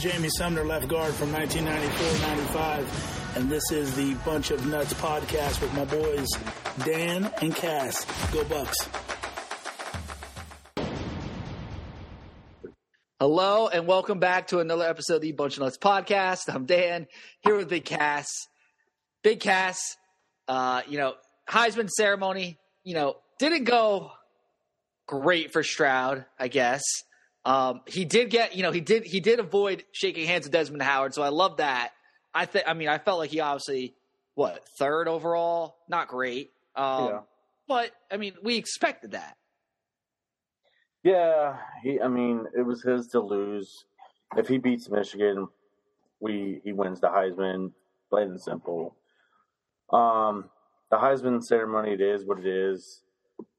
Jamie Sumner, left guard from 1994-95, and this is the Bunch of Nuts podcast with my boys Dan and Cass. Go Bucks! Hello and welcome back to another episode of the Bunch of Nuts podcast. I'm Dan here with Big Cass. Big Cass, uh, you know, Heisman ceremony, you know, didn't go great for Stroud, I guess. Um, he did get, you know, he did he did avoid shaking hands with Desmond Howard, so I love that. I think, I mean, I felt like he obviously what third overall, not great. Um, Yeah. but I mean, we expected that. Yeah, he. I mean, it was his to lose. If he beats Michigan, we he wins the Heisman. Plain and simple. Um, the Heisman ceremony. It is what it is.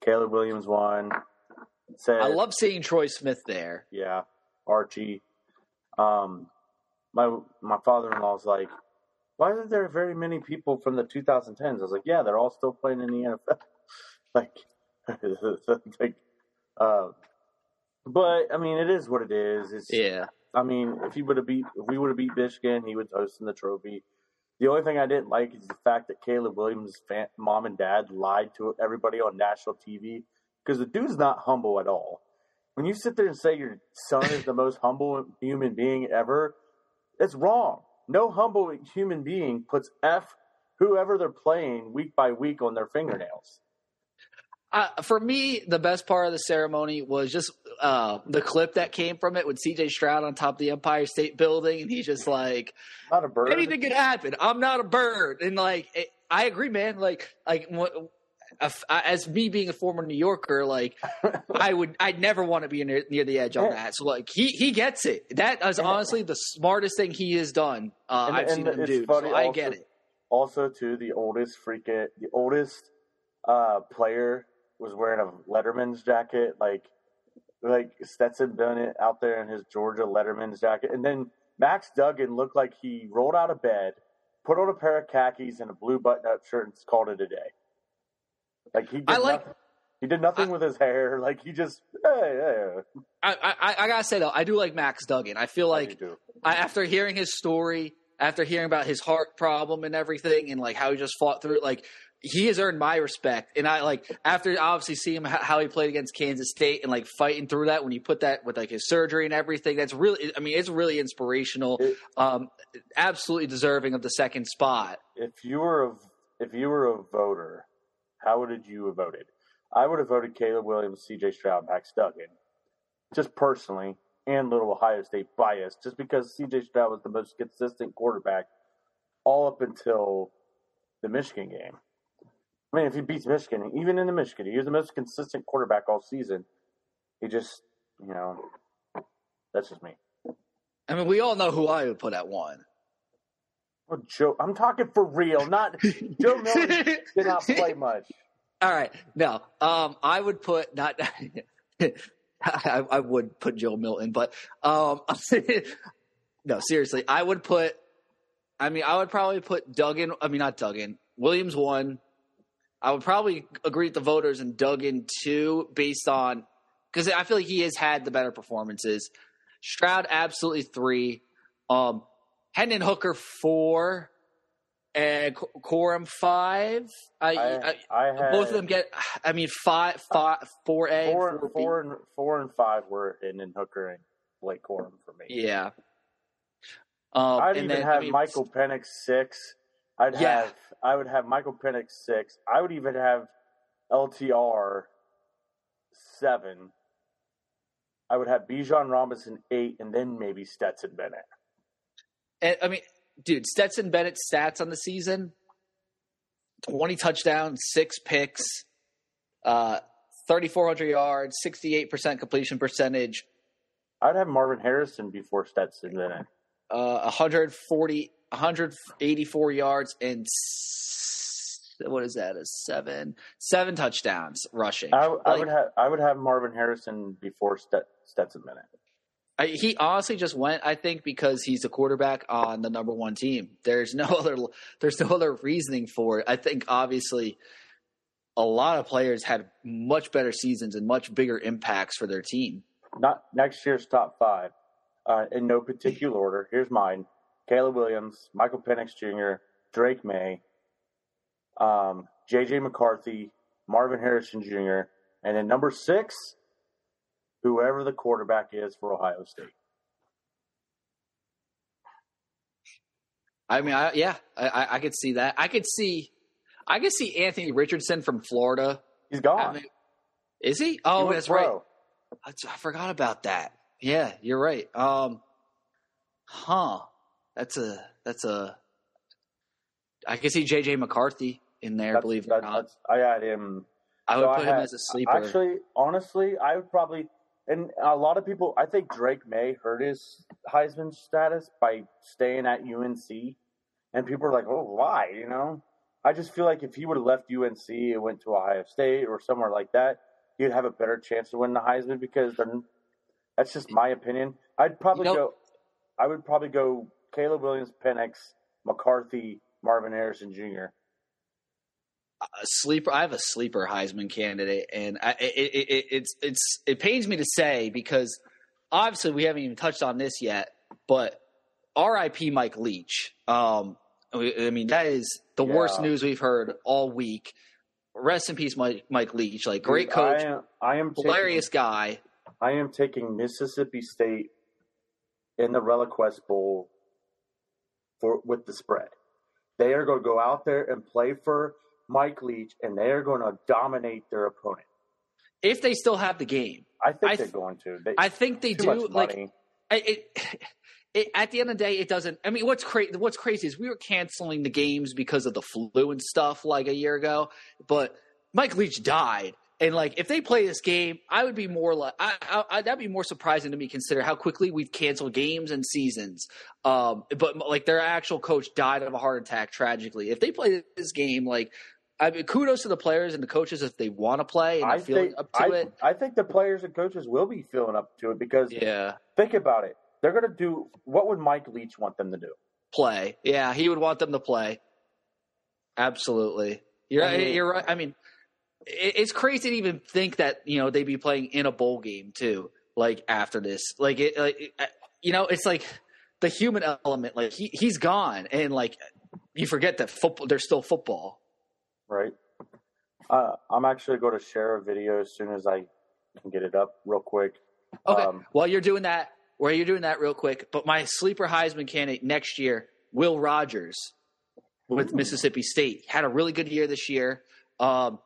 Caleb Williams won. Said, I love seeing Troy Smith there. Yeah, Archie. Um, my my father in law's like, why are there very many people from the 2010s? I was like, yeah, they're all still playing in the NFL. like, like, uh, but I mean, it is what it is. It's Yeah. I mean, if he would have beat, if we would have beat Michigan, he would host in the trophy. The only thing I didn't like is the fact that Caleb Williams' fan, mom and dad lied to everybody on national TV because the dude's not humble at all. When you sit there and say your son is the most humble human being ever, it's wrong. No humble human being puts F whoever they're playing week by week on their fingernails. Uh, for me, the best part of the ceremony was just uh, the clip that came from it with CJ Stroud on top of the Empire State Building, and he's just like, Not a bird. anything could happen. I'm not a bird, and like, it, I agree, man. Like, like as me being a former New Yorker, like, I would, I'd never want to be near, near the edge on that. So, like, he he gets it. That is honestly the smartest thing he has done. Uh, And- I've and seen him do. So I get it. also too the oldest freaking the oldest uh player was wearing a letterman's jacket like like stetson bennett out there in his georgia letterman's jacket and then max duggan looked like he rolled out of bed put on a pair of khakis and a blue button-up shirt and called it a day like he did I like- nothing, he did nothing with his hair like he just hey, hey, I, I, I gotta say though, I do like Max Duggan. I feel like. I, after hearing his story, after hearing about his heart problem and everything, and like how he just fought through it, like he has earned my respect. And I like after obviously seeing how he played against Kansas State and like fighting through that when you put that with like his surgery and everything. That's really, I mean, it's really inspirational. It- Um, absolutely deserving of the second spot. if you were a if you were a voter, how would you have voted? I would have voted Caleb Williams, C.J. Stroud, Max Duggan, just personally, and little Ohio State bias, just because C.J. Stroud was the most consistent quarterback all up until the Michigan game. I mean, if he beats Michigan, even in the Michigan, he was the most consistent quarterback all season. He just, you know, that's just me. I mean, we all know who I would put at one. Well, Joe, I'm talking for real, not Joe Milton did not play much. All right. No. Um, I would put not. I, I would put Joe Milton, but um, no, seriously, I would put. I mean, I would probably put Duggan. I mean, not Duggan. Williams one. I would probably agree with the voters and Duggan two, based on because I feel like he has had the better performances. Stroud absolutely three. Um, Hendon Hooker four, and Qu- Corum five. I, I, I, I had both of them get. I mean, five, five, four A, four, four four, and four and five were Hendon Hooker and Blake Corum for me. Yeah. Um, I'd and even then, have I mean, Michael Penix six. I'd Yeah. have I would have Michael Penix six. I would even have LTR seven. I would have Bijan Robinson eight, and then maybe Stetson Bennett. And, I mean, dude, Stetson Bennett's stats on the season: twenty touchdowns, six picks, uh, thirty four hundred yards, sixty eight percent completion percentage, I'd have Marvin Harrison before Stetson Bennett. uh, 140, 184 yards, and what is that? A seven, seven touchdowns rushing. I, I Like- would have I would have Marvin Harrison before Stet, Stetson Bennett. I, he honestly just went, I think, because he's a quarterback on the number one team. There's no other, there's no other reasoning for it. I think obviously a lot of players had much better seasons and much bigger impacts for their team. Not next year's top five. uh, in no particular order. Here's mine: Caleb Williams, Michael Penix Jr., Drake Maye, um, J.J. McCarthy, Marvin Harrison Jr., and then number six, whoever the quarterback is for Ohio State. I mean, I, yeah, I, I could see that. I could see, I could see Anthony Richardson from Florida. He's gone. I mean, is he? Oh, He that's went right. pro. I forgot about that. Yeah, you're right. Um, huh? That's a that's a. I could see JJ McCarthy in there. That's- believe it or not, I had him. I would so put him as a sleeper. Actually, honestly, I would probably, and a lot of people, I think Drake Maye hurt his Heisman status by staying at UNC, and people are like, "Oh, why?" You know, I just feel like if he would have left UNC and went to Ohio State or somewhere like that, he'd have a better chance to win the Heisman because that's just my opinion. I'd probably go, I would probably go Caleb Williams, Penix, McCarthy, Marvin Harrison Jr. a sleeper. I have a sleeper Heisman candidate, and I, it, it, it, it's it's it pains me to say because obviously we haven't even touched on this yet. But R.I.P. Mike Leach. Um, I mean that is the worst news we've heard all week. Rest in peace, Mike, Mike Leach. Like great Dude, coach, I am, I am taking- hilarious guy. I am taking Mississippi State in the ReliQuest Bowl for with the spread. They are going to go out there and play for Mike Leach, and they are going to dominate their opponent. If they still have the game, I think I they're going to. They, I think they do. Like. I- it, it, at the end of the day, it doesn't. I mean, what's crazy? What's crazy is we were canceling the games because of the flu and stuff like a year ago. But Mike Leach died, and like if they play this game, I would be more like I, I, I that'd be more surprising to me. Consider how quickly we've canceled games and seasons. Um, but like their actual coach died of a heart attack tragically. If they play this game, like. I mean, kudos to the players and the coaches if they want to play and I feeling think up to I, it. I think the players and coaches will be feeling up to it because Yeah, think about it. They're going to do what would Mike Leach want them to do? play. Yeah, he would want them to play. Absolutely. You're I mean- you're right. I mean, it's crazy to even think that you know they'd be playing in a bowl game too. Like after this, like it, like you know, it's like the human element. Like he he's gone, and like you forget that football. There's still football. Right. Uh, I'm actually going to share a video as soon as I can get it up real quick. Okay. Um, While you're doing that, while you're doing that real quick, but my sleeper Heisman candidate next year, Will Rogers with Ooh. Mississippi State, had a really good year this year. Um,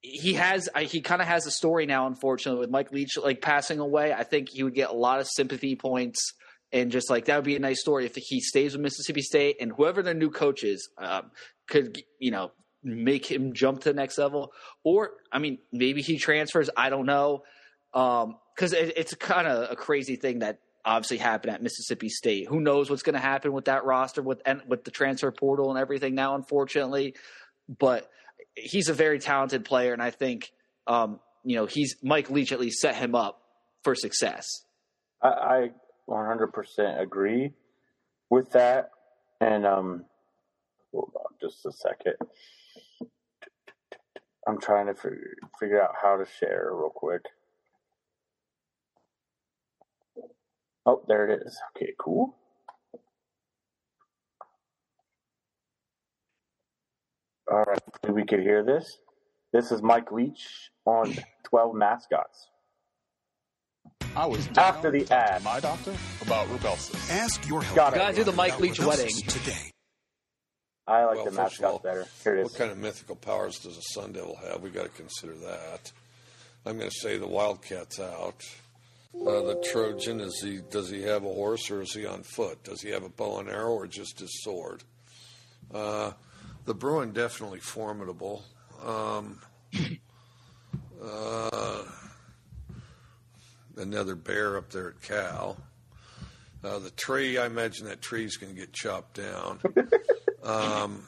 he has he kind of has a story now, unfortunately, with Mike Leach like passing away. I think he would get a lot of sympathy points. And just like that would be a nice story if he stays with Mississippi State and whoever their new coach is um, could you know make him jump to the next level. Or I mean, maybe he transfers. I don't know because it, it's kind of a crazy thing that obviously happened at Mississippi State. Who knows what's going to happen with that roster with and with the transfer portal and everything now, unfortunately. But he's a very talented player, and I think um, you know he's Mike Leach at least set him up for success. I 100% agree with that. And um, hold on just a second. I'm trying to figure, figure out how to share real quick. Oh, there it is. Okay, cool. All right, we could hear this. This is Mike Leach on 12 mascots. I was down After the ad. to my doctor about Rubelsis. Ask your health Got it. Gotta do the Mike Leach wedding. today. I like Well, the first of all, better. Here it What is. kind of mythical powers does a Sun Devil have? We got to consider that. I'm going to say the Wildcat's out. Uh, the Trojan is he? Does he have a horse or is he on foot? Does he have a bow and arrow or just his sword? Uh, the Bruin definitely formidable. Um, uh, another bear up there at Cal. Uh, the tree, I imagine that tree's going to get chopped down. Um,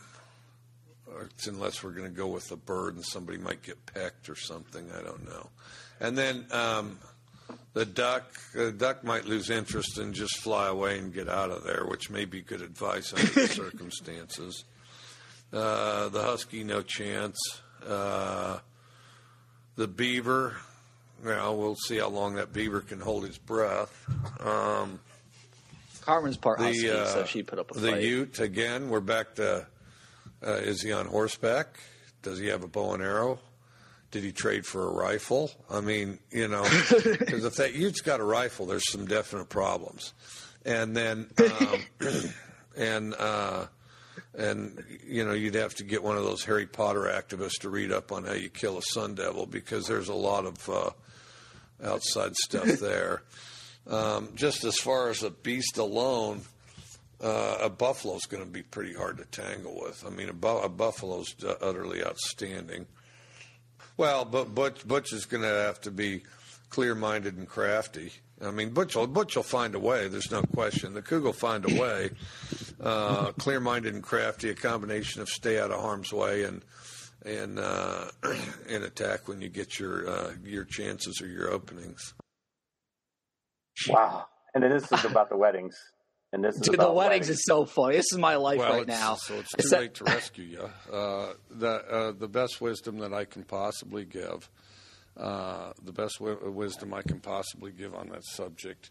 unless we're going to go with a bird and somebody might get pecked or something. I don't know. And then um, the duck, the duck might lose interest and just fly away and get out of there, which may be good advice under the circumstances. Uh, the husky, no chance. Uh, the beaver, know, we'll see how long that beaver can hold his breath. Um, Carmen's part the husky, uh, so she put up a the fight. Ute again. We're back to: uh, is he on horseback? Does he have a bow and arrow? Did he trade for a rifle? I mean, you know, because if that Ute's got a rifle, there's some definite problems. And then, um, and uh, and you know, you'd have to get one of those Harry Potter activists to read up on how you kill a sun devil because there's a lot of uh, outside stuff there. Um, just as far as a beast alone, uh, a buffalo's going to be pretty hard to tangle with. I mean, a, bu- a buffalo's utterly outstanding. Well, but Butch, Butch is going to have to be clear-minded and crafty. I mean, Butch will, Butch will find a way. There's no question. The Cougar will find a way. Uh, clear-minded and crafty, a combination of stay out of harm's way and and uh, and attack when you get your uh, your chances or your openings. Wow. And then this is about the weddings. And this is Dude, the about weddings is so funny. This is my life well, right now. so it's It's too that- late to rescue you. Uh, the uh, the best wisdom that I can possibly give, uh, the best wi- wisdom I can possibly give on that subject,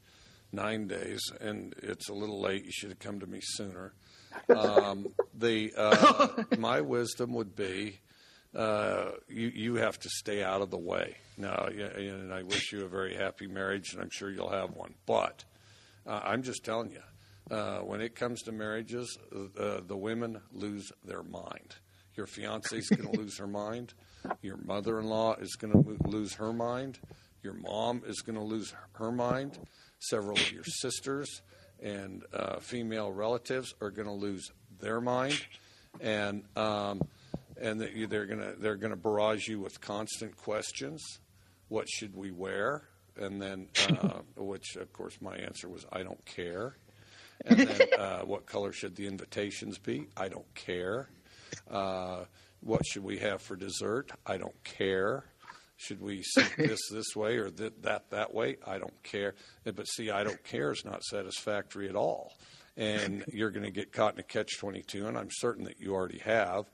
nine days, and it's a little late. You should have come to me sooner. Um, the uh, my wisdom would be. Uh, you you have to stay out of the way. Now, and I wish you a very happy marriage, and I'm sure you'll have one. But uh, I'm just telling you, uh, when it comes to marriages, uh, the women lose their mind. Your fiance's going to lose her mind. Your mother-in-law is going to lose her mind. Your mom is going to lose her mind. Several of your sisters and uh, female relatives are going to lose their mind, and um, and that you- they're going to they're going to barrage you with constant questions. What should we wear? And then, uh, which of course my answer was, I don't care. And then, uh, what color should the invitations be? I don't care. Uh, what should we have for dessert? I don't care. Should we sit this this way or th- that that way? I don't care. Uh, But see, I don't care is not satisfactory at all, and you're going to get caught in a catch twenty two, and I'm certain that you already have.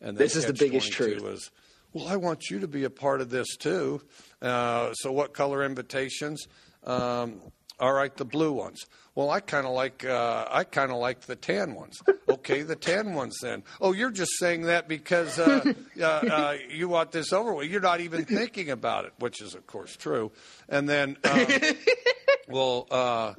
And This is the biggest catch-22 truth. Is, well, I want you to be a part of this too. Uh, so, what color invitations? Um, all right, the blue ones. Well, I kind of like uh, I kind of like the tan ones. Okay, the tan ones then. Oh, you're just saying that because uh, uh, uh, you want this over with. You're not even thinking about it, which is of course true. And then, um, well, uh,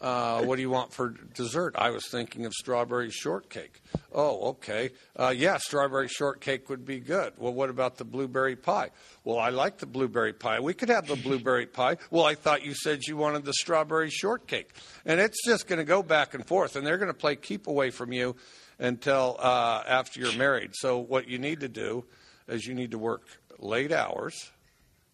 uh, what do you want for dessert? I was thinking of strawberry shortcake. Oh, okay. Uh, yeah, strawberry shortcake would be good. Well, what about the blueberry pie? Well, I like the blueberry pie. We could have the blueberry pie. Well, I thought you said you wanted the strawberry shortcake. And it's just going to go back and forth, and they're going to play keep away from you until uh, after you're married. So, what you need to do is you need to work late hours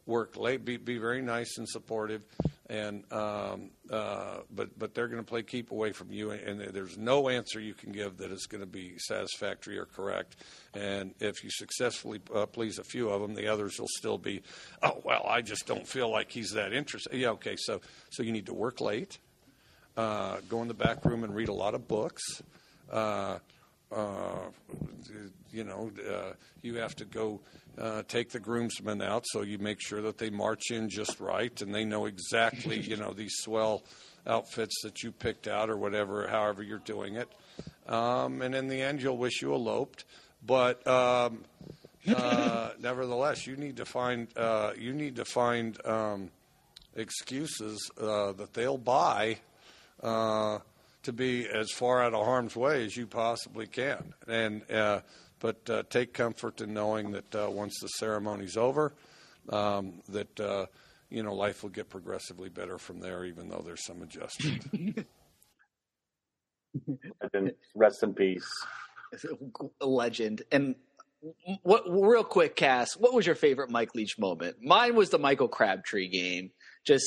work late, be, be very nice and supportive, and um, uh, but but they're going to play keep away from you, and there's no answer you can give that is going to be satisfactory or correct. And if you successfully uh, please a few of them, the others will still be, oh well, I just don't feel like he's that interested. Yeah, okay, so so you need to work late, uh, go in the back room and read a lot of books. Uh, uh, you know, uh, you have to go uh, take the groomsmen out, so you make sure that they march in just right, and they know exactly, you know, these swell outfits that you picked out or whatever, however you're doing it. Um, and in the end, you'll wish you eloped, but um, uh, nevertheless, you need to find uh, you need to find um, excuses uh, that they'll buy. Uh, to be as far out of harm's way as you possibly can. And uh, but uh, take comfort in knowing that uh, once the ceremony's over, um, that uh, you know life will get progressively better from there, even though there's some adjustment. And then rest in peace. a legend. And what real quick, Cass, what was your favorite Mike Leach moment? Mine was the Michael Crabtree game. Just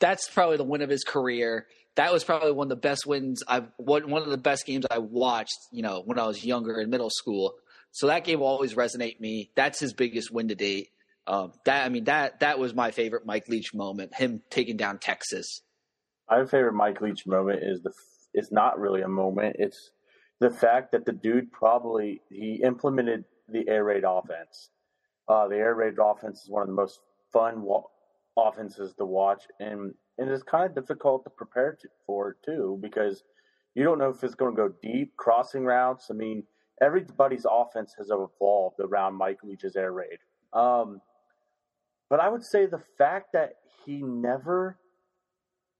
that's probably the win of his career. That was probably one of the best wins I've one one of the best games I watched, you know, when I was younger in middle school. So that game will always resonate me. That's his biggest win to date. Um, that I mean that that was my favorite Mike Leach moment. Him taking down Texas. My favorite Mike Leach moment is the is not really a moment. It's the fact that the dude probably he implemented the air raid offense. Uh, the air raid offense is one of the most fun wa- offenses to watch, and and it's kind of difficult to prepare to, for too because you don't know if it's going to go deep, crossing routes. I mean, everybody's offense has evolved around Mike Leach's air raid. Um, but I would say the fact that he never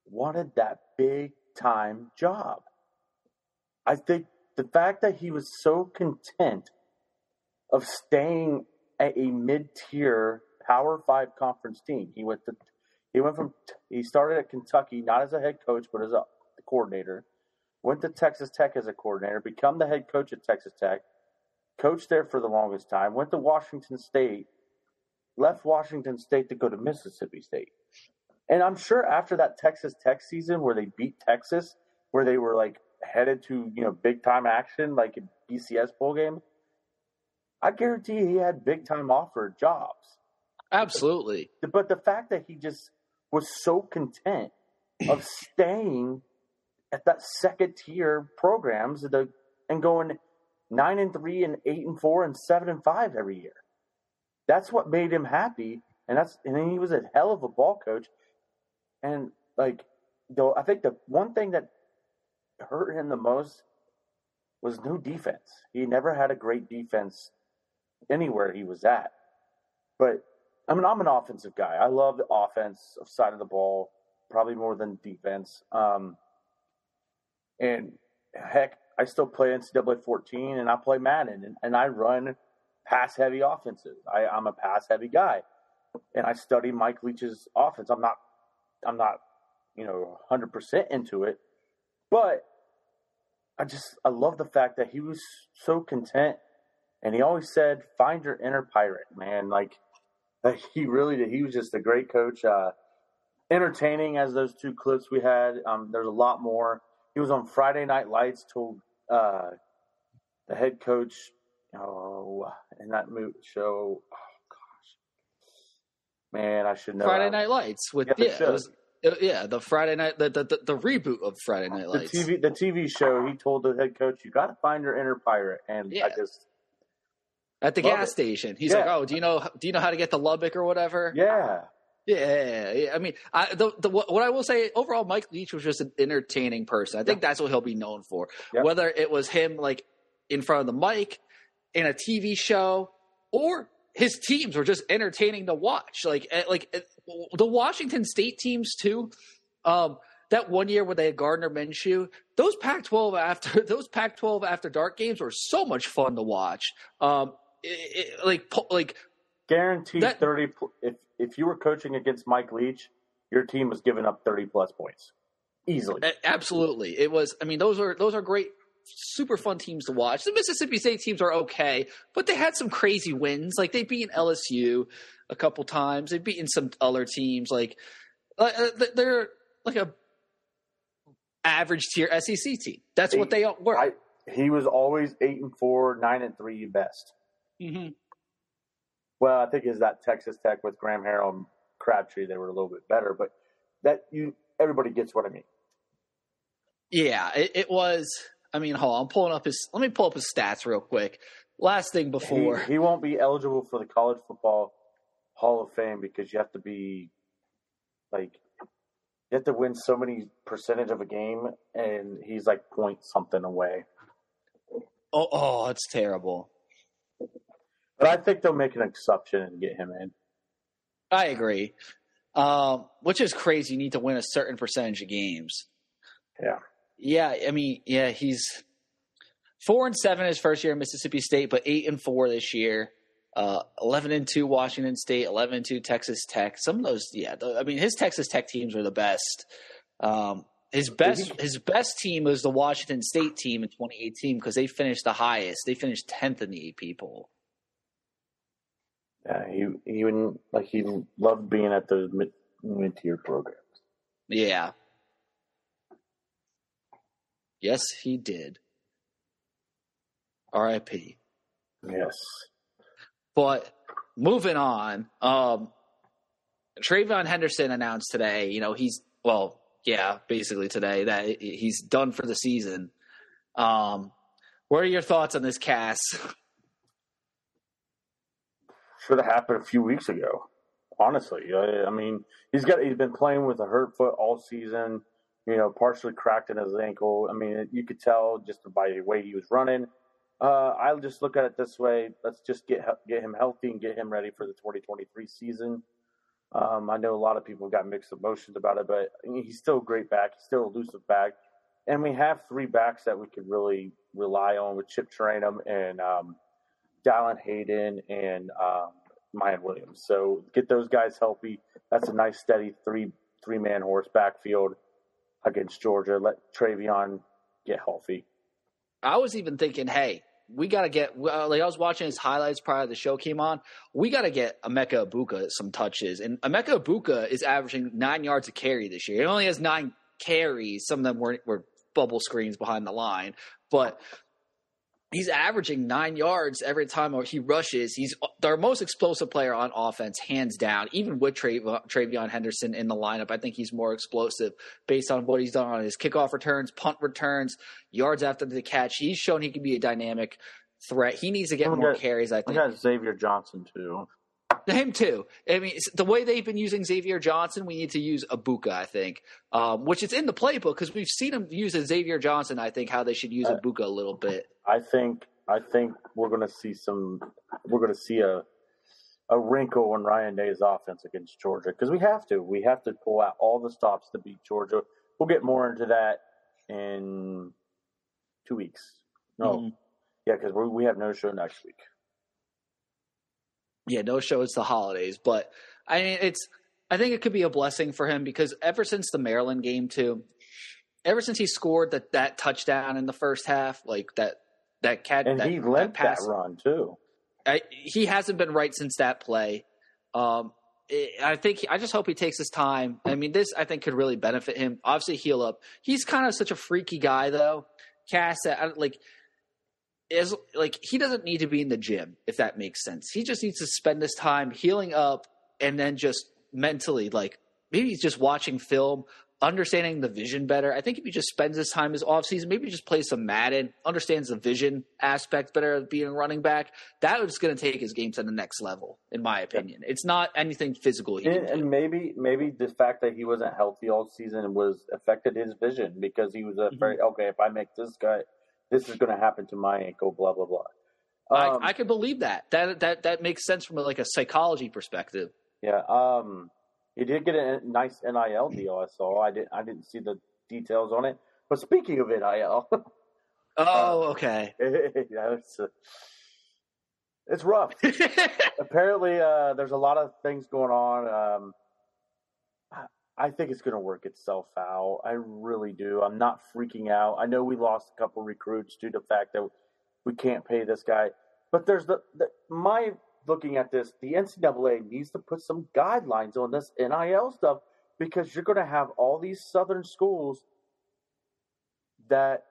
wanted that big time job. I think the fact that he was so content of staying at a mid-tier Power Five conference team. He went to he went from he started at Kentucky not as a head coach but as a coordinator. Went to Texas Tech as a coordinator, become the head coach at Texas Tech, coached there for the longest time. Went to Washington State, left Washington State to go to Mississippi State. And I'm sure after that Texas Tech season where they beat Texas, where they were like headed to you know big time action like a BCS bowl game, I guarantee he had big time offer jobs. Absolutely. But the fact that he just was so content of staying at that second tier programs the, and going nine and three and eight and four and seven and five every year. That's what made him happy. And that's and then he was a hell of a ball coach. And like though I think the one thing that hurt him the most was no defense. He never had a great defense anywhere he was at. But I mean, I'm an offensive guy. I love the offense side of the ball probably more than defense. Um, and heck, I still play NCAA 14 and I play Madden and, and I run pass heavy offenses. I, I'm a pass heavy guy, and I study Mike Leach's offense. I'm not, I'm not, you know, 100 percent into it, but I just I love the fact that he was so content, and he always said, "Find your inner pirate, man." Like, like he really did. He was just a great coach. Uh, entertaining as those two clips we had. Um, there's a lot more. He was on Friday Night Lights. Told uh, the head coach, oh, in that show. Oh gosh, man, I should know. Friday. Night Lights with Yeah, the yeah, was, uh, yeah, the Friday night, the, the the the reboot of Friday Night the Lights. TV the TV show. He told the head coach, "You got to find your inner pirate." And I just, at the gas station. He's Yeah. like, "Oh, do you know do you know how to get to Lubbock or whatever?" yeah, Yeah, yeah. I mean, I, the, the what I will say overall, Mike Leach was just an entertaining person. I think that's what he'll be known for. Yeah. Whether it was him like in front of the mic in a TV show, or his teams were just entertaining to watch. Like eh, like eh, the Washington State teams too. Um, that one year where they had Gardner Minshew, those Pac-12 after those Pac-12 after dark games were so much fun to watch. Um, it, it, like like guaranteed That- thirty. If if you were coaching against Mike Leach, your team was giving up thirty plus points easily. Absolutely, it was. I mean, those are those are great, super fun teams to watch. The Mississippi State teams are okay, but they had some crazy wins. Like they beat LSU a couple times. They've beaten some other teams. Like uh, uh, they're like a average tier SEC team. That's what they were. I, he was always eight and four, nine and three best. hmm Well, I think is that Texas Tech with Graham Harrell and Crabtree, they were a little bit better, but that you everybody gets what I mean. Yeah, it, it was. I mean, hold on. I'm pulling up his. Let me pull up his stats real quick. Last thing before. He, he won't be eligible for the college football Hall of Fame because you have to be like you have to win so many percentage of a game, and he's like point something away. oh, oh, it's terrible. But I think they'll make an exception and get him in. I agree. Um, which is crazy. You need to win a certain percentage of games. Yeah. Yeah, I mean, yeah, he's four and seven his first year at Mississippi State, but eight and four this year. Uh, eleven and two Washington State, eleven and two Texas Tech. Some of those, yeah. The, I mean, his Texas Tech teams are the best. Um, his best, his best team was the Washington State team in 2018 because they finished the highest. They finished tenth in the AP poll. Yeah, he he wouldn't like he loved being at those mid mid tier programs. Yeah. Yes, he did. R.I.P. Yes. But moving on, um, TreVeyon Henderson announced today, you know, he's, well, yeah, basically today that he's done for the season. Um, what are your thoughts on this Cass? Should have happened a few weeks ago. Honestly, I, I mean, he's got he's been playing with a hurt foot all season. You know, partially cracked in his ankle. I mean, you could tell just by the way he was running. Uh, I'll just look at it this way: let's just get get him healthy and get him ready for the 2023 season. Um, I know a lot of people got mixed emotions about it, but he's still a great back. He's still elusive back, and we have three backs that we could really rely on with Chip Trayanum and um, Dallan Hayden and um, Williams. So get those guys healthy. That's a nice steady three three man horse backfield against Georgia. Let TreVeyon get healthy. I was even thinking, hey, we got to get like I was watching his highlights prior to the show came on. We got to get Emeka Egbuka some touches, and Emeka Egbuka is averaging nine yards a carry this year. He only has nine carries. Some of them were were bubble screens behind the line, but he's averaging nine yards every time he rushes. He's their most explosive player on offense, hands down. Even with TreVeyon Henderson in the lineup, I think he's more explosive based on what he's done on his kickoff returns, punt returns, yards after the catch. He's shown he can be a dynamic threat. He needs to get more got, carries. I think. We got Xavier Johnson too. Him too. I mean, the way they've been using Xavier Johnson, we need to use Egbuka, I think, um, which is in the playbook because we've seen him use a Xavier Johnson. I think how they should use Egbuka a little bit. I think I think we're going to see some. We're going to see a a wrinkle in Ryan Day's offense against Georgia because we have to. We have to pull out all the stops to beat Georgia. We'll get more into that in two weeks. No, mm-hmm. yeah, because we we have no show next week. Yeah, no show. It's the holidays, but I mean, it's. I think it could be a blessing for him because ever since the Maryland game too, ever since he scored that that touchdown in the first half, like that that cat and that, he led that, pass, that run too. I, he hasn't been right since that play. Um, I think he, I just hope he takes his time. I mean, this I think could really benefit him. Obviously, heal up. He's kind of such a freaky guy, though. Cass, like, is like he doesn't need to be in the gym if that makes sense. He just needs to spend this time healing up and then just mentally, like, maybe he's just watching film, understanding the vision better. I think if he just spends his time his offseason, maybe just plays some Madden, understands the vision aspect better of being a running back, that is going to take his game to the next level, in my opinion. It's not anything physical. And, and, maybe maybe the fact that he wasn't healthy all season was affected his vision because he was a very mm-hmm. okay. If I make this guy, this is going to happen to my ankle. Blah blah blah. Um, I, I can believe that. That that that makes sense from like a psychology perspective. Yeah. Um, he did get a nice NIL deal. I saw. I didn't. I didn't see the details on it. But speaking of NIL, oh, okay. yeah, it's uh, it's rough. Apparently, uh, there's a lot of things going on. Um, I think it's going to work itself out. I really do. I'm not freaking out. I know we lost a couple recruits due to the fact that we can't pay this guy, but there's the, the my looking at this, the NCAA needs to put some guidelines on this NIL stuff because you're going to have all these Southern schools that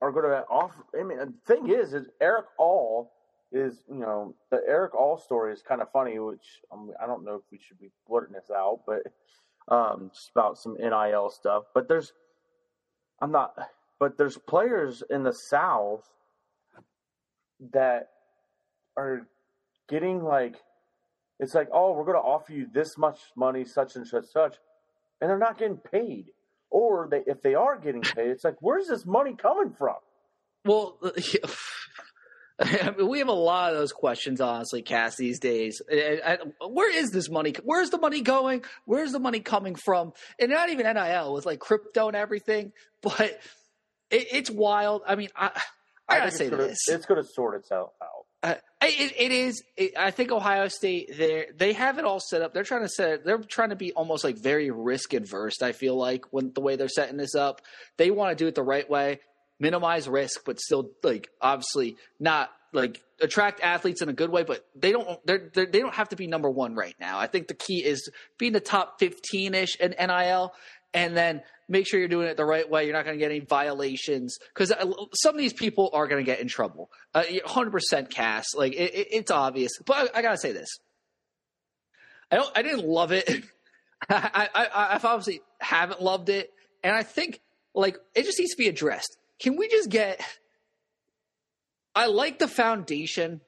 are going to offer. I mean, the thing is, is Erick All is you know the Erick All story is kind of funny, which um, I don't know if we should be blurting this out, but um, just about some NIL stuff. But there's, I'm not, but there's players in the South that are getting like it's like, oh, we're going to offer you this much money, such and such, such, and they're not getting paid. Or they, if they are getting paid, it's like, where's this money coming from? Well, we have a lot of those questions, honestly, Cass, these days. Where is this money? Where's the money going? Where's the money coming from? And not even NIL with like crypto and everything, but it, it's wild. I mean, I, I gotta say this: it's going to sort itself out. Uh, it, it is. It, I think Ohio State they they have it all set up. They're trying to set. They're trying to be almost like very risk adverse. I feel like when the way they're setting this up, they want to do it the right way, minimize risk, but still like obviously not like attract athletes in a good way. But they don't. They're, they're they don't have to be number one right now. I think the key is being the top fifteen ish in NIL, and then make sure you're doing it the right way. You're not going to get any violations because uh, some of these people are going to get in trouble. Uh, 100% Cass, like it, it, it's obvious. But I, I, gotta say this: I don't. I didn't love it. I, I, I obviously haven't loved it, and I think like it just needs to be addressed. Can we just get? I like the foundation.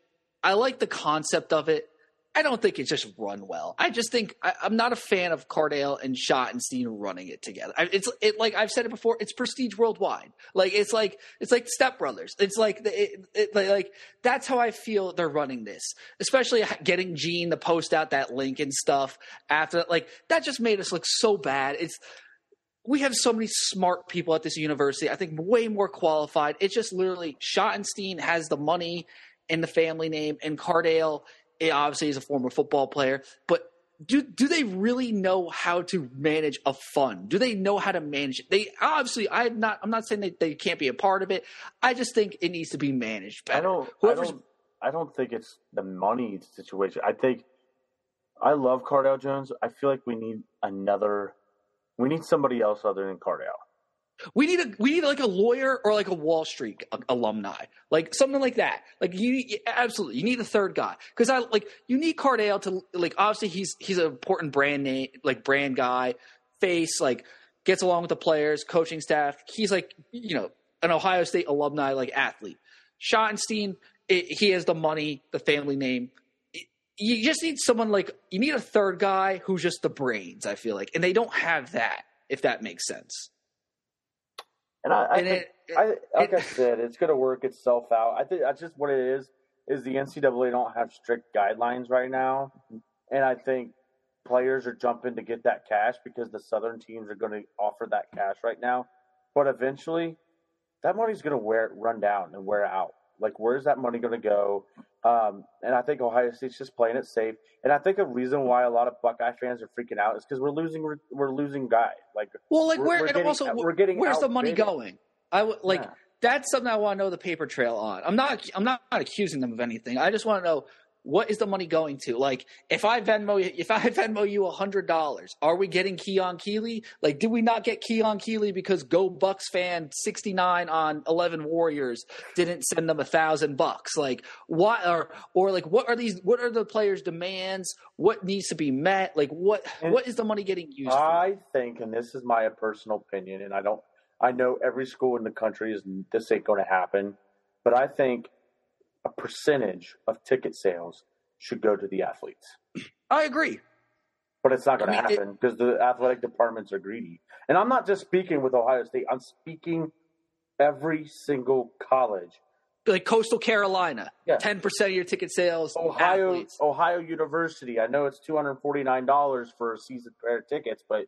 I like the concept of it. I don't think it's just run well. I just think I, I'm not a fan of Cardale and Schottenstein running it together. I, it's it like I've said it before. It's prestige worldwide. Like it's like it's like Step Brothers. It's like it, it, like that's how I feel they're running this. Especially getting Gene to post out that link and stuff after like that just made us look so bad. It's we have so many smart people at this university. I think way more qualified. It's just literally Schottenstein has the money and the family name, and Cardale it obviously is a former football player, but do do they really know how to manage a fund? Do they know how to manage it? They obviously I'm not I'm not saying that they can't be a part of it. I just think it needs to be managed better. I don't. Whoever's I don't, I don't think it's the money situation. I think I love Cardale Jones. I feel like we need another. We need somebody else other than Cardale. We need a we need like a lawyer or like a Wall Street alumni, like something like that. Like you absolutely you need a third guy because I like you need Cardale to like obviously he's he's an important brand name like brand guy face like gets along with the players coaching staff. He's like you know an Ohio State alumni like athlete. Schottenstein it, he has the money, the family name. You just need someone like you need a third guy who's just the brains. I feel like, and they don't have that. If that makes sense. And I, I, And think, it- I like I said, it's going to work itself out. I think that's just what it is. Is the NCAA don't have strict guidelines right now, and I think players are jumping to get that cash because the Southern teams are going to offer that cash right now. But eventually, that money's going to wear run down and wear out. Like, where's that money going to go? Um, and I think Ohio State's just playing it safe. And I think a reason why a lot of Buckeye fans are freaking out is because we're losing we're losing guys. Like, Well, like We're- where we're and getting- also we're getting where's the money going? I would like Yeah. that's something I want to know the paper trail on. I'm not I'm not, accusing them of anything. I just want to know what is the money going to? Like if I Venmo if I Venmo you a hundred dollars, are we getting Keon Keeley? Like did we not get Keon Keeley because Go Bucks fan sixty nine on eleven Warriors didn't send them a thousand bucks? Like what or or like what are these what are the players' demands? What needs to be met? Like what And- what is the money getting used for? I think, and this is my personal opinion, and I don't, I know every school in the country is this ain't going to happen, but I think a percentage of ticket sales should go to the athletes. I agree. But it's not going I to happen because the athletic departments are greedy. And I'm not just speaking with Ohio State. I'm speaking every single college. like Coastal Carolina, Yeah. ten percent of your ticket sales. Ohio athletes. Ohio University. I know it's two hundred forty nine dollars for a season pair of tickets, but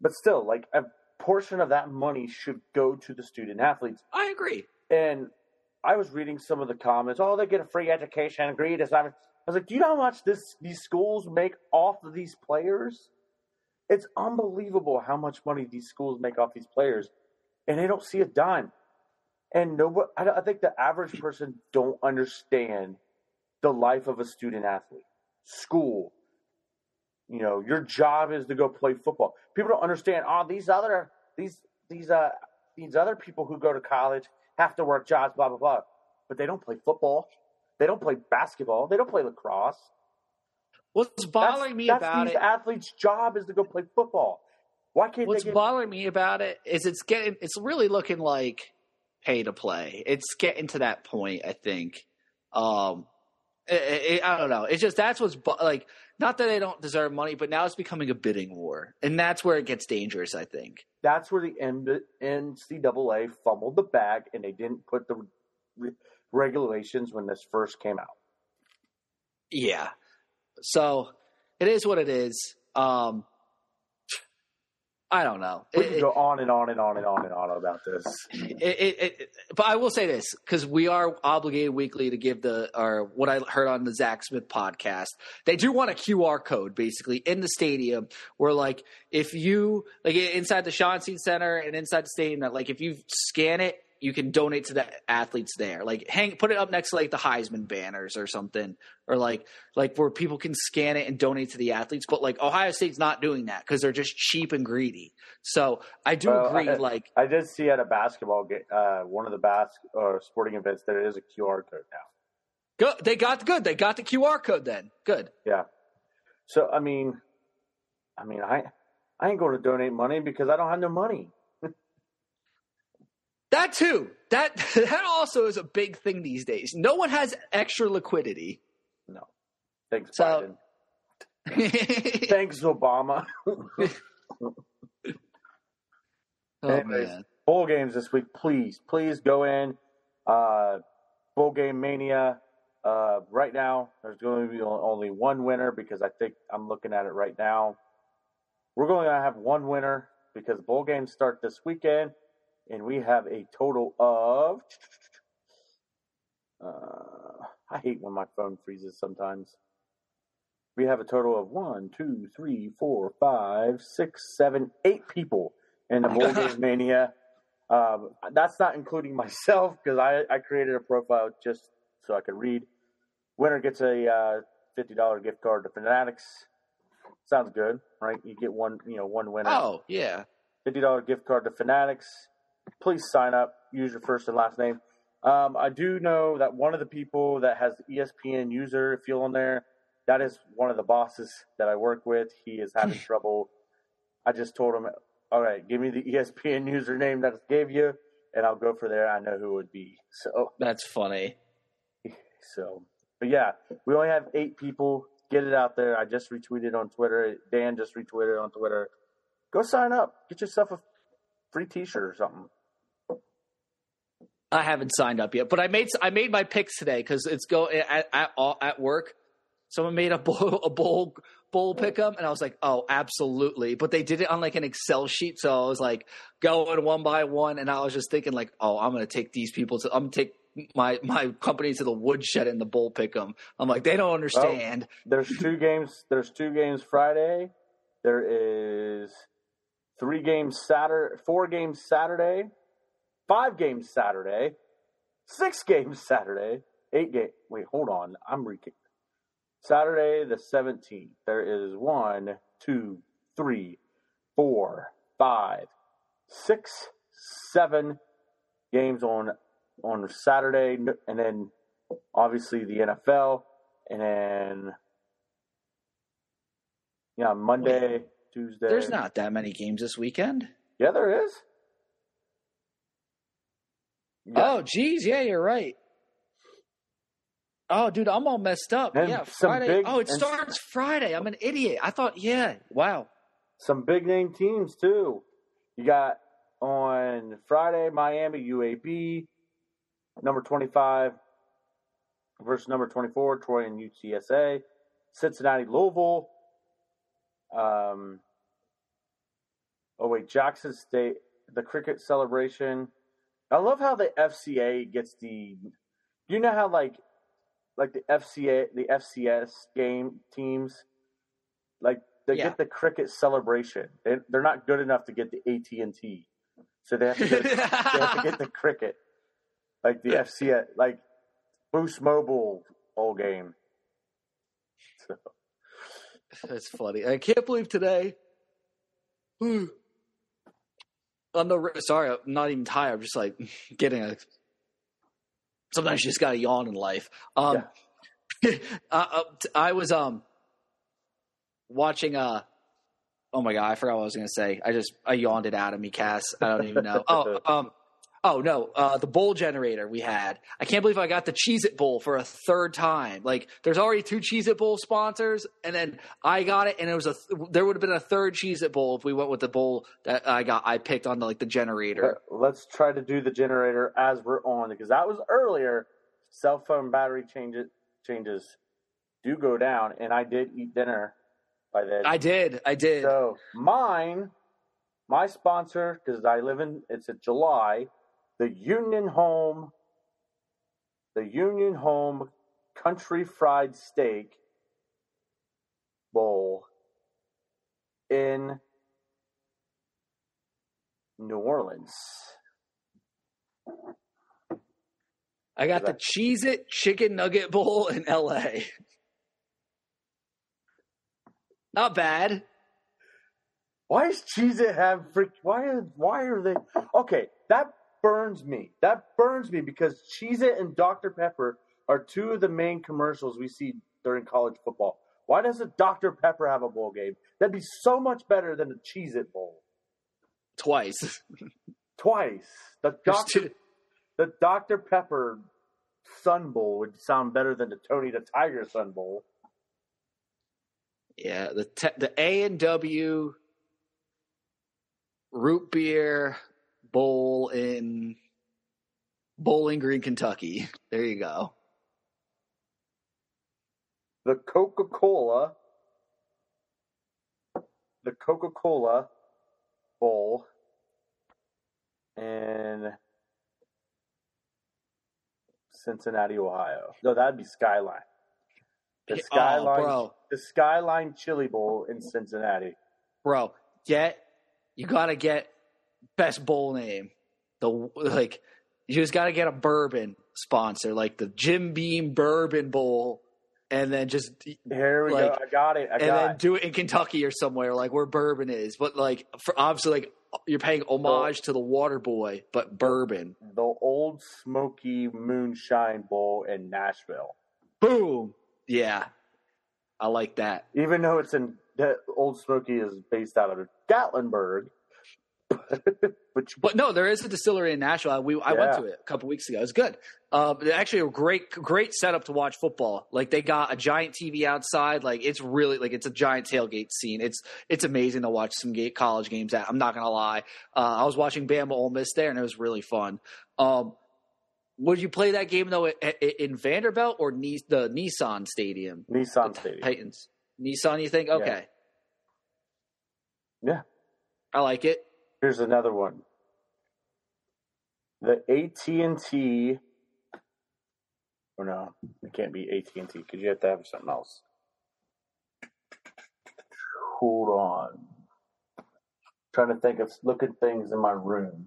but still, like a portion of that money should go to the student athletes. I agree. And I was reading some of the comments. Oh, they get a free education. Agreed. Not- I was like, do you know how much this these schools make off of these players? It's unbelievable how much money these schools make off these players, and they don't see a dime. And nobody, I, I think the average person don't understand the life of a student athlete. School, you know, your job is to go play football. People don't understand. Oh, these other these these uh these other people who go to college have to work jobs, blah blah blah. But they don't play football. They don't play basketball. They don't play lacrosse. What's That's- bothering me that's about these it? athletes' job is to go play football. Why can't What's get? bothering me about it is it's getting. It's really looking like pay to play. It's getting to that point. I think. Um, it, it, I don't know. It's just that's what's like. Not that they don't deserve money, but now it's becoming a bidding war, and that's where it gets dangerous. I think. that's where the NCAA fumbled the bag, and they didn't put the re- regulations when this first came out. Yeah. So it is what it is. Um, I don't know. We It- can go on and on and on and on and on about this. it, it, but I will say this because we are obligated weekly to give the or what I heard on the Zach Smith podcast. They do want a QR code basically in the stadium where like if you like inside the Schottenstein Center and inside the stadium that like if you scan it you can donate to the athletes there. Like hang put it up next to like the Heisman banners or something or like like where people can scan it and donate to the athletes. But like Ohio State's not doing that because they're just cheap and greedy. So I do Well, agree. I- like I did see at a basketball game, uh, one of the bas- uh, sporting events, there is a QR code now. Good. They got good. They got the QR code then. Good. Yeah. So I mean, I mean, I I ain't going to donate money because I don't have no money. That too. That that also is a big thing these days. No one has extra liquidity. No. Thanks, So- Biden. Thanks, Obama. oh Anyways. man. bowl games this week, please, please go in. Uh, bowl game mania. Uh, right now, there's going to be only one winner because I think I'm looking at it right now. We're going to have one winner because bowl games start this weekend, and we have a total of. Uh, I hate when my phone freezes sometimes. We have a total of one, two, three, four, five, six, seven, eight people in the my game mania. Um, that's not including myself because I, I created a profile just so I could read. Winner gets a uh, fifty dollar gift card to Fanatics. Sounds good, right? You get one, you know, one winner. Oh yeah. fifty dollar gift card to Fanatics. Please sign up. Use your first and last name. Um, I do know that one of the people that has the ESPN user, if you're on there, that is one of the bosses that I work with. He is having trouble. I just told him, all right, give me the ESPN username that I gave you, and I'll go for there. I know who it would be. So, That's funny. so, but yeah, we only have eight people. Get it out there. I just retweeted on Twitter. Dan just retweeted on Twitter. Go sign up. Get yourself a free T-shirt or something. I haven't signed up yet, but I made I made my picks today because it's go at at, at work. Someone made a bowl a bowl bowl pick 'em, and I was like, oh, absolutely. But they did it on like an Excel sheet, so I was like going one by one, and I was just thinking like, oh, I'm gonna take these people to I'm gonna take my my company to the woodshed in the bowl pick 'em. I'm like, they don't understand. There's two games. There's two games Friday. There is three games Saturday, four games Saturday, five games Saturday, six games Saturday, eight game. Wait, hold on. I'm re. Saturday the 17th. There is one, two, three, four, five, six, seven games on on Saturday, and then obviously the NFL, and then yeah, Monday, Tuesday. There's not that many games this weekend. Yeah, there is. Yeah. Oh, geez, yeah, you're right. Oh, dude, I'm all messed up. And yeah, Friday. big- oh, it starts Friday. I'm an idiot. I thought, yeah, wow. Some big name teams too. You got on Friday Miami UAB, number 25 versus number 24 Troy and UTSA, Cincinnati Louisville. Um, oh wait, Jackson State, the cricket celebration. I love how the FCA gets the. You know how like, like the FCA, the FCS game teams, like they Yeah. get the cricket celebration. They, they're not good enough to get the AT and T, so they have to get, they have to get the cricket, like the FCS, like Boost Mobile all game. So, That's funny. I can't believe today. I'm the sorry. I'm not even tired. I'm just like getting a. Sometimes you just got to yawn in life. Um, uh, uh, t- I was um watching uh oh my god, I forgot what I was gonna say. I just I yawned it out of me, Cass. I don't even know. oh um oh no, uh the bowl generator we had. I can't believe I got the Cheez It Bowl for a third time. Like there's already two Cheez It Bowl sponsors, and then I got it, and it was a th- there would have been a third Cheez It Bowl if we went with the bowl that I got I picked on the like the generator. Let- let's try to do the generator as we're on because that was earlier. Cell phone battery changes changes do go down, and I did eat dinner by then. I did, I did. So mine, my sponsor, because I live in it's in July, the Union Home, the Union Home Country Fried Steak Bowl in New Orleans. I got the Cheez It Chicken Nugget Bowl in LA. Not bad. Why does Cheez It have freak? Why why are they? Okay, that burns me. That burns me because Cheez It and Dr Pepper are two of the main commercials we see during college football. Why doesn't Dr Pepper have a bowl game? That'd be so much better than the Cheez It Bowl. Twice. Twice. The Dr. two- The Dr Pepper Sun Bowl would sound better than the Tony the Tiger Sun Bowl. Yeah, the te- the A and W root beer bowl in Bowling Green, Kentucky. There you go. The Coca Cola, the Coca Cola Bowl, in Cincinnati, Ohio. No, that'd be Skyline. The Oh, Skyline, bro. the Skyline Chili Bowl in Cincinnati. bro get you gotta get best bowl name the like you just gotta get a bourbon sponsor like the jim beam bourbon bowl and then just Here we Like, go. I got it. I and got then it. do it in kentucky or somewhere like where bourbon is but like for obviously like you're paying homage to the water boy but bourbon the Ole Smoky Moonshine Bowl in Nashville. boom yeah i like that Even though it's in the Ole Smoky is based out of Gatlinburg, but But no, there is a distillery in Nashville. We I went to it a couple weeks ago. It was good. Um, actually a great great setup to watch football. Like they got a giant TV outside. Like it's really like it's a giant tailgate scene. It's it's amazing to watch some gate college games at. I'm not gonna lie. Uh, I was watching Bama Ole Miss there, and it was really fun. Um, would you play that game though in Vanderbilt or the Nissan Stadium? Nissan The Stadium. Titans. Nissan, you think? Okay, Yeah. I like it. Here's another one. The AT and T. Or no, it can't be AT and T because you have to have something else. Hold on. trying to think of looking things in my room.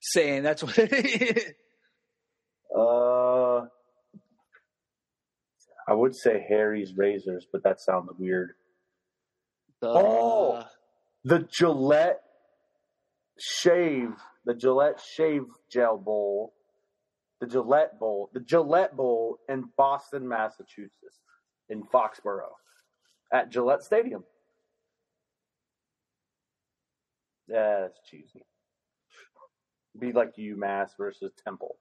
Saying that's what. Uh, I would say Harry's razors, but that sounds weird. the, Oh! The Gillette shave, the Gillette shave gel bowl, the Gillette bowl, the Gillette bowl in Boston, Massachusetts, in Foxborough, at Gillette Stadium. Yeah, that's cheesy. Be like UMass versus Temple.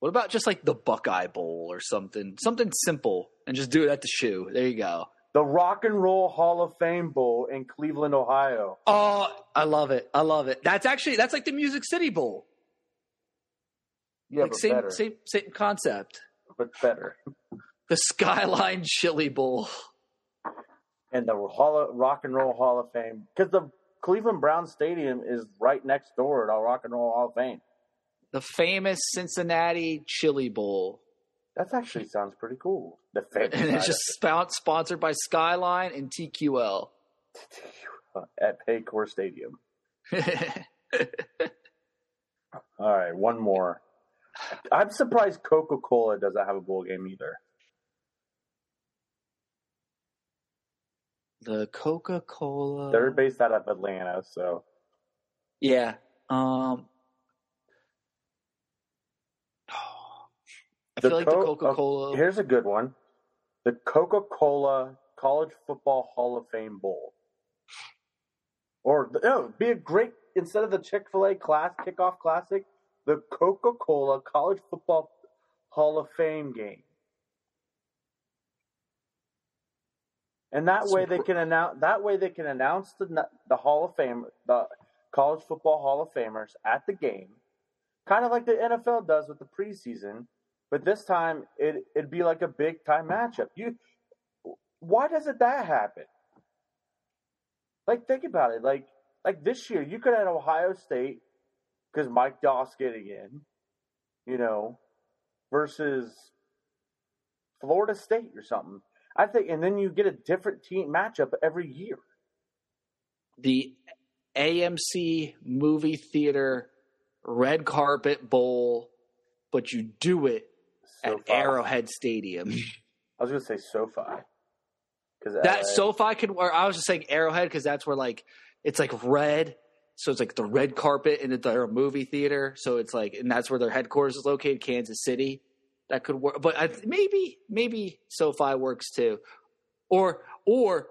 What about just like the Buckeye Bowl or something? Something simple and just do it at the shoe. There you go. The Rock and Roll Hall of Fame Bowl in Cleveland, Ohio. Oh, I love it. I love it. That's actually that's like the Music City Bowl. Yeah, like same better. same same concept. But better. The Skyline Chili Bowl. and the Hall of, Rock and Roll Hall of Fame because the Cleveland Brown Stadium is right next door to Rock and Roll Hall of Fame. The famous Cincinnati Chili Bowl. That actually sounds pretty cool. The And it's just spon- sponsored by Skyline and TQL. at Paycor Stadium. All right, one more. I'm surprised Coca Cola doesn't have a bowl game either. the Coca-Cola. They're based out of Atlanta, so Yeah. Um I The feel like Co- the Coca-Cola here's a good one: the Coca Cola College Football Hall of Fame Bowl. Or no, be a great instead of the Chick Fil A class kickoff classic, the Coca Cola College Football Hall of Fame game. And that way they can announce. That way they can announce the the Hall of Fame, the College Football Hall of Famers at the game, kind of like the NFL does with the preseason. But this time it it'd be like a big time matchup. You, why doesn't that happen? Like think about it. Like like this year, you could have Ohio State because Mike Doss getting in, you know, versus Florida State or something. I think, and then you get a different team matchup every year. the AMC movie theater red carpet bowl, but you do it at Arrowhead Stadium. I was gonna say SoFi because that SoFi could or I was just saying Arrowhead because that's where like it's like red. So it's like the red carpet and they're a movie theater. So it's like, and that's where their headquarters is located, Kansas City. That could work, but I, maybe maybe SoFi works too, or or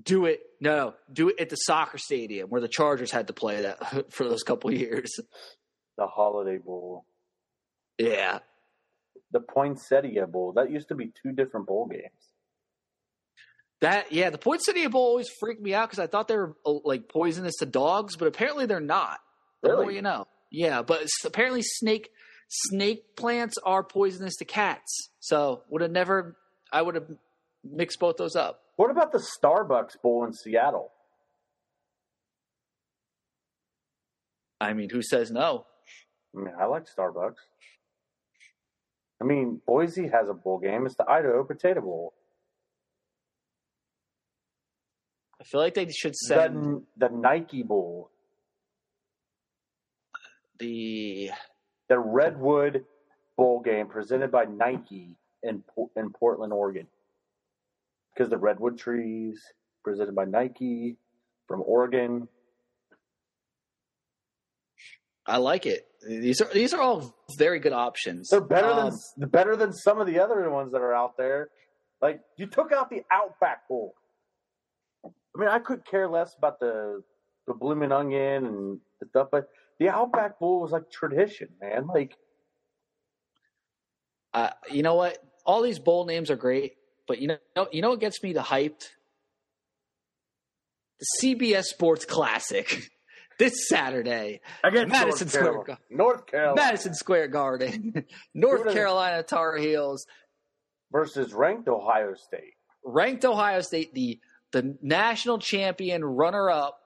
do it no no do it at the soccer stadium where the Chargers had to play that for those couple years. the Holiday Bowl. Yeah, the Poinsettia Bowl. That used to be two different bowl games. That yeah, the Poinsettia Bowl always freaked me out because I thought they were uh, like poisonous to dogs, but apparently they're not. The more you know. Yeah, but apparently snake snake plants are poisonous to cats. So would have never. I would have mixed both those up. What about the Starbucks Bowl in Seattle? I mean, who says no? I mean, I like Starbucks. I mean, Boise has a bowl game. It's the Idaho Potato Bowl. I feel like they should send The, the Nike Bowl. the The Redwood Bowl game presented by Nike in in Portland, Oregon. Because the Redwood trees presented by Nike from Oregon. I like it. These are these are all very good options. They're better Um, than better than some of the other ones that are out there. Like you took out the Outback Bowl. I mean, I could care less about the the blooming onion and the stuff, but the Outback Bowl was like tradition, man. Like uh, you know what? All these bowl names are great, but you know you know what gets me the hyped? The CBS Sports Classic this Saturday, against Madison North Square Carolina. North Carolina Madison Square Garden, North Carolina Tar Heels, versus ranked Ohio State. ranked Ohio State, the the national champion runner up,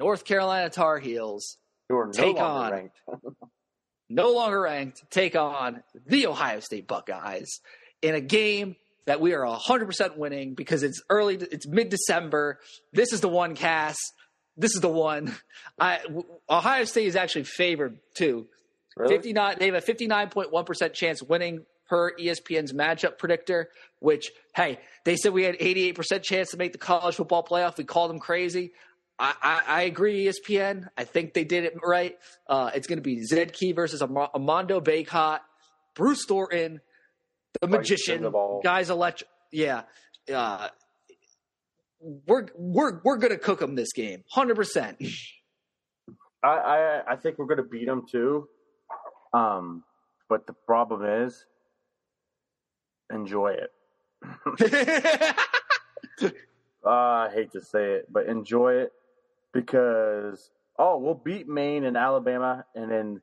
North Carolina Tar Heels, Who are no Take longer on. ranked. no longer ranked, take on the Ohio State Buckeyes in a game that we are 100% winning because it's early, it's mid December. This is the one Cass. This is the one. I, Ohio State is actually favored too. Really? 59, they have a 59.1% chance winning per ESPN's matchup predictor, which, hey, they said we had 88% chance to make the college football playoff. We called them crazy. I, I, I agree, ESPN. I think they did it right. Uh, it's going to be Zed Key versus Am- Armando Bacot, Bruce Thornton, the magician, Sensabaugh. guys electric. Yeah. Uh, we're we're we're gonna cook them this game, hundred percent. I, I I think we're going to beat them too. Um, but the problem is, enjoy it. Uh, I hate to say it, but enjoy it because oh, we'll beat Maine and Alabama, and then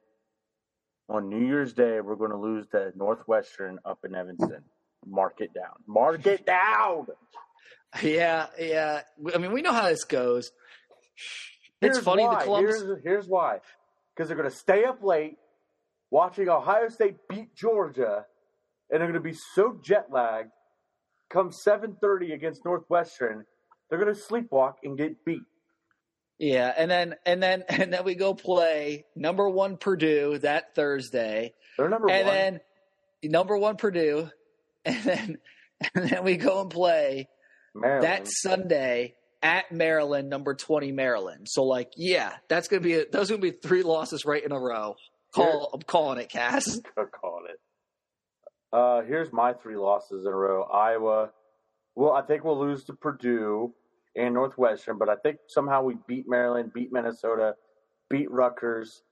on New Year's Day we're going to lose to Northwestern up in Evanston. Mark it down. Mark it down. Yeah, yeah. I mean, we know how this goes. It's Here's funny why. the Columbus. Here's, here's why. Because they're going to stay up late watching Ohio State beat Georgia, and they're going to be so jet lagged. Come 7:30 against Northwestern, they're going to sleepwalk and get beat. Yeah, and then and then and then we go play number one Purdue that Thursday, They're number and one. And then number one Purdue, and then and then we go and play Maryland. that Sunday at Maryland, number twenty Maryland. So like, yeah, that's gonna be a, those gonna be three losses right in a row. Call I'm calling it, Cass. I called it. Uh, here's my three losses in a row. Iowa. Well, I think we'll lose to Purdue and Northwestern, but I think somehow we beat Maryland, beat Minnesota, beat Rutgers,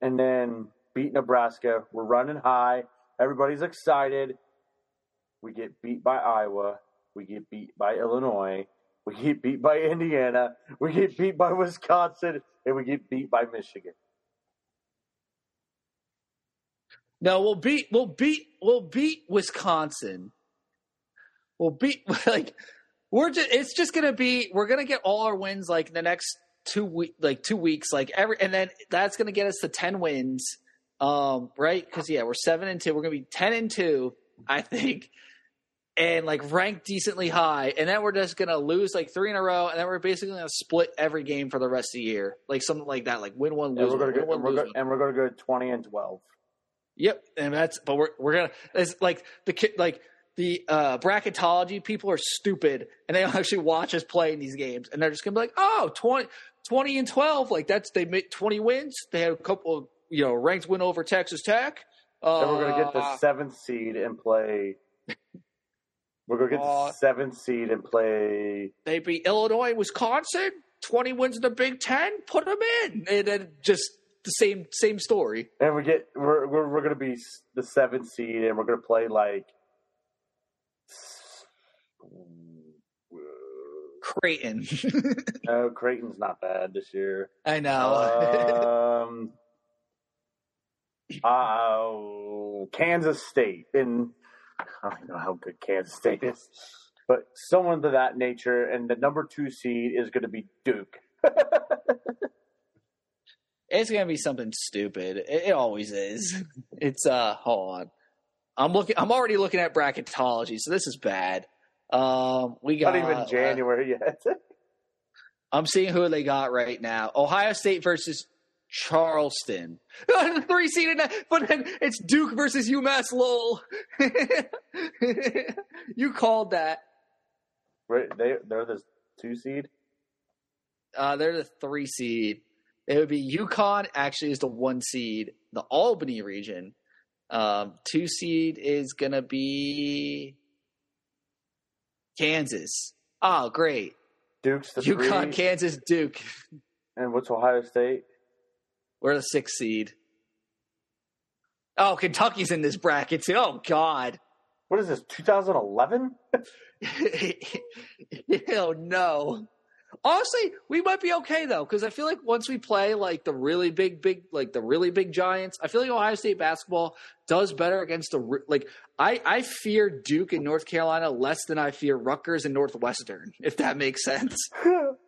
and then beat Nebraska. We're running high. Everybody's excited. We get beat by Iowa. We get beat by Illinois. We get beat by Indiana. We get beat by Wisconsin, and we get beat by Michigan. No, we'll beat we'll beat we'll beat Wisconsin. We'll beat like we're just it's just gonna be we're gonna get all our wins like the next two week like two weeks like every and then that's gonna get us to ten wins. Um, right? Because yeah, we're seven and two. We're gonna be ten and two, I think, and like rank decently high. And then we're just gonna lose like three in a row, and then we're basically gonna split every game for the rest of the year, like something like that, like win one, And lose we're one, go, one, and we're one. and we're gonna go twenty and twelve. Yep, and that's but we're we're gonna it's like the kid like the uh, bracketology people are stupid and they don't actually watch us play in these games and they're just gonna be like, oh, 20, 20 and twelve, like that's they made twenty wins. They had a couple of you know ranked win over Texas Tech. Uh, Then we're gonna get the seventh seed and play. We're gonna get Uh, the seventh seed and play. they beat Illinois, Wisconsin, twenty wins in the Big Ten. Put them in, and then just the same same story. And we get we're we're, we're going to be the seventh seed, and we're going to play like. Creighton. No, Creighton's not bad this year. I know. um, uh, Kansas State, and I don't know how good Kansas State is, but someone to that nature, and the number two seed is going to be Duke. it's gonna be something stupid. It, it always is. It's uh hold on. I'm looking I'm already looking at bracketology, so this is bad. Um we got Not even uh, January yet. I'm seeing who they got right now. Ohio State versus Charleston. Three seeded, but then it's Duke versus UMass Lowell. you called that. Right, they they're the two seed. Uh, they're the three seed. It would be UConn actually is the one seed. The Albany region. Um, two seed is gonna be Kansas. Oh, great. Duke's the UConn, three, Kansas, Duke. and what's Ohio State? We're the sixth seed. Oh, Kentucky's in this bracket too. Oh God. What is this? 2011? oh no. Honestly, we might be okay though, because I feel like once we play like the really big, big, like the really big giants, I feel like Ohio State basketball does better against the like. I I fear Duke and North Carolina less than I fear Rutgers and Northwestern, if that makes sense.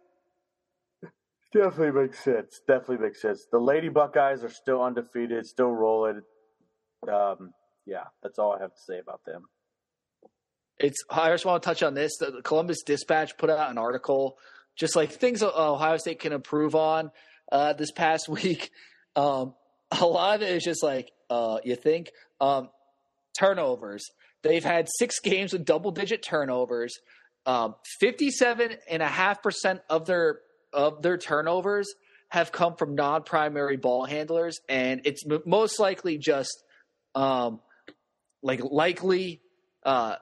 Definitely makes sense. Definitely makes sense. The Lady Buckeyes are still undefeated, still rolling. Um, yeah, that's all I have to say about them. It's. I just want to touch on this. The Columbus Dispatch put out an article, just like things Ohio State can improve on uh, this past week. Um, a lot of it is just like uh, you think um, turnovers. They've had six games with double digit turnovers. Um, Fifty-seven and a half percent of their of their turnovers have come from non-primary ball handlers, and it's m- most likely just um, like likely uh,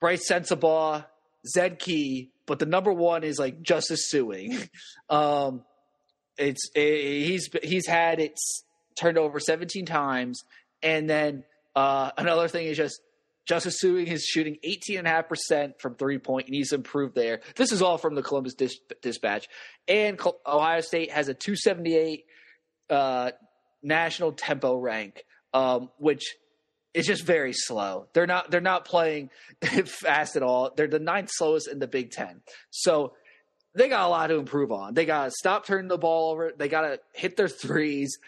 Brice Sensabaugh, Zed Key, but the number one is like Justice Sueing. um, it's eh, he's he's had it turned over 17 times, and then uh, another thing is just Justice Sueing is shooting 18.5% from three and he's improved there. This is all from the Columbus Dis- Dispatch. And Col- Ohio State has a 278 uh, national tempo rank, um, which is just very slow. They're not they're not playing fast at all. They're the ninth slowest in the Big Ten. So they got a lot to improve on. They got to stop turning the ball over. They got to hit their threes,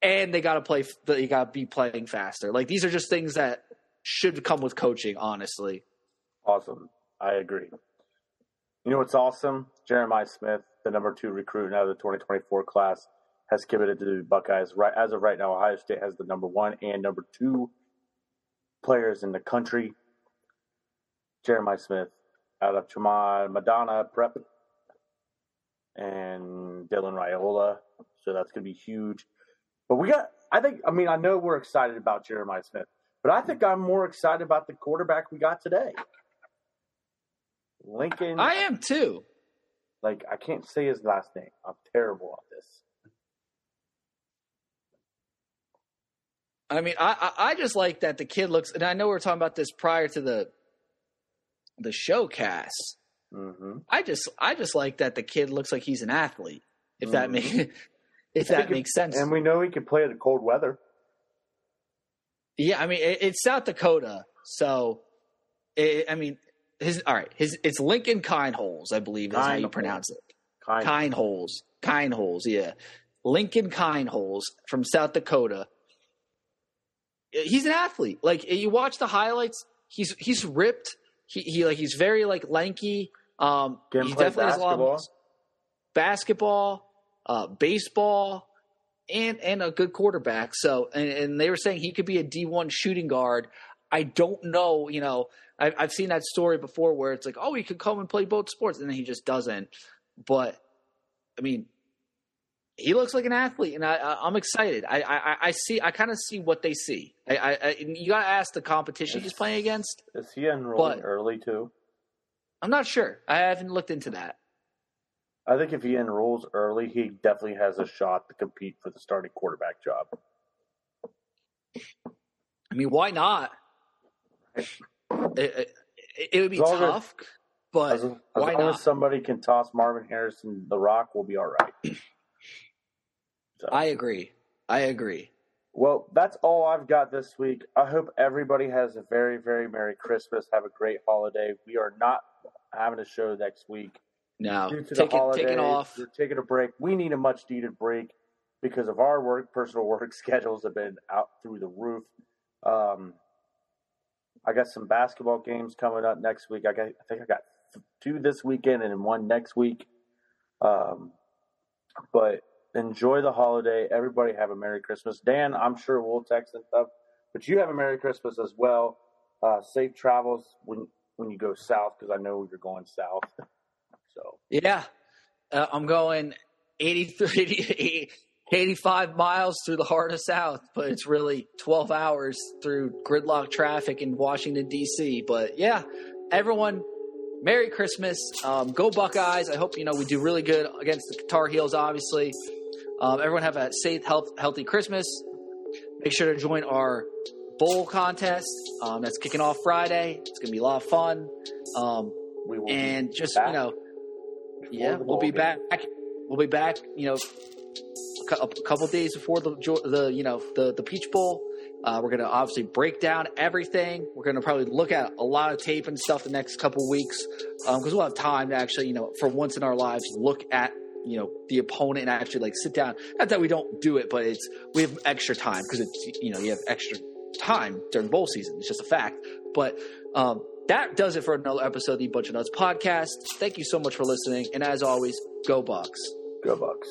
and they got to play. They got to be playing faster. Like these are just things that should come with coaching. Honestly, Awesome. I agree. You know what's awesome? Jeremiah Smith, the number two recruit out of the 2024 class, has committed to the Buckeyes. Right as of right now, Ohio State has the number one and number two players in the country. Jeremiah Smith out of Chaminade-Madonna Prep and Dylan Raiola. So that's going to be huge. But we got, I think, I mean, I know we're excited about Jeremiah Smith, but I think I'm more excited about the quarterback we got today. Lincoln. I am too. Like, I can't say his last name. I'm terrible at this. I mean, I, I I just like that the kid looks, and I know we are talking about this prior to the the showcast. hmm I just I just like that the kid looks like he's an athlete. If that Mhm. makes if I that it- makes sense. And we know he can play in the cold weather. Yeah, I mean it, it's South Dakota, so it, I mean his all right. His it's Lincoln Kindholes, I believe is how you pronounce it. Kind Kindholes, Kindholes, yeah, Lincoln Kindholes from South Dakota. He's an athlete. Like you watch the highlights, he's he's ripped. He he like he's very like lanky. Um, he definitely has a lot basketball. of basketball, uh, baseball, and and a good quarterback. So and, and they were saying he could be a D one shooting guard. I don't know. You know, I've I've seen that story before where it's like, oh, he could come and play both sports, and then he just doesn't. But I mean, he looks like an athlete, and I, I I'm excited. I I, I see. I kind of see what they see. I, I, I you got to ask the competition he's playing against. Is he enrolling early too? I'm not sure. I haven't looked into that. I think if he enrolls early, he definitely has a shot to compete for the starting quarterback job. I mean, why not? It, it, it would be As long as- tough, but As, why long not? as somebody can toss Marvin Harrison the rock, we'll be all right. So. I agree. I agree. Well, that's all I've got this week. I hope everybody has a very, very Merry Christmas. Have a great holiday. We are not having a show next week No, due to the take it, holidays. off. We're taking a break. We need a much needed break because of our work. Personal work schedules have been out through the roof. Um, I got some basketball games coming up next week. I got, I think I got two this weekend and one next week. Um, but enjoy the holiday. Everybody have a Merry Christmas. Dan, I'm sure we'll text and stuff, but you have a Merry Christmas as well. Uh, safe travels when when you go south because I know you're going south. So Yeah, uh, I'm going 83, 85 miles through the heart of South, but it's really 12 hours through gridlock traffic in Washington D.C. But yeah, everyone, Merry Christmas. Um, go Buckeyes! I hope you know we do really good against the Tar Heels. Obviously, um, everyone have a safe, health, healthy Christmas. Make sure to join our bowl contest. Um, that's kicking off Friday. It's gonna be a lot of fun. Um, we will. and just back you know, yeah, we'll be back. We'll be back. You know, a cou- a couple days before the the you know the the Peach Bowl. Uh, we're gonna obviously break down everything. We're gonna probably look at a lot of tape and stuff the next couple weeks because we'll have time to actually you know for once in our lives look at you know the opponent and actually like sit down. Not that we don't do it, but it's we have extra time because it's you know you have extra time during bowl season. It's just a fact. But um, that does it for another episode of the Bunch of Nuts podcast. Thank you so much for listening, and as always, go Bucks. Go Bucks.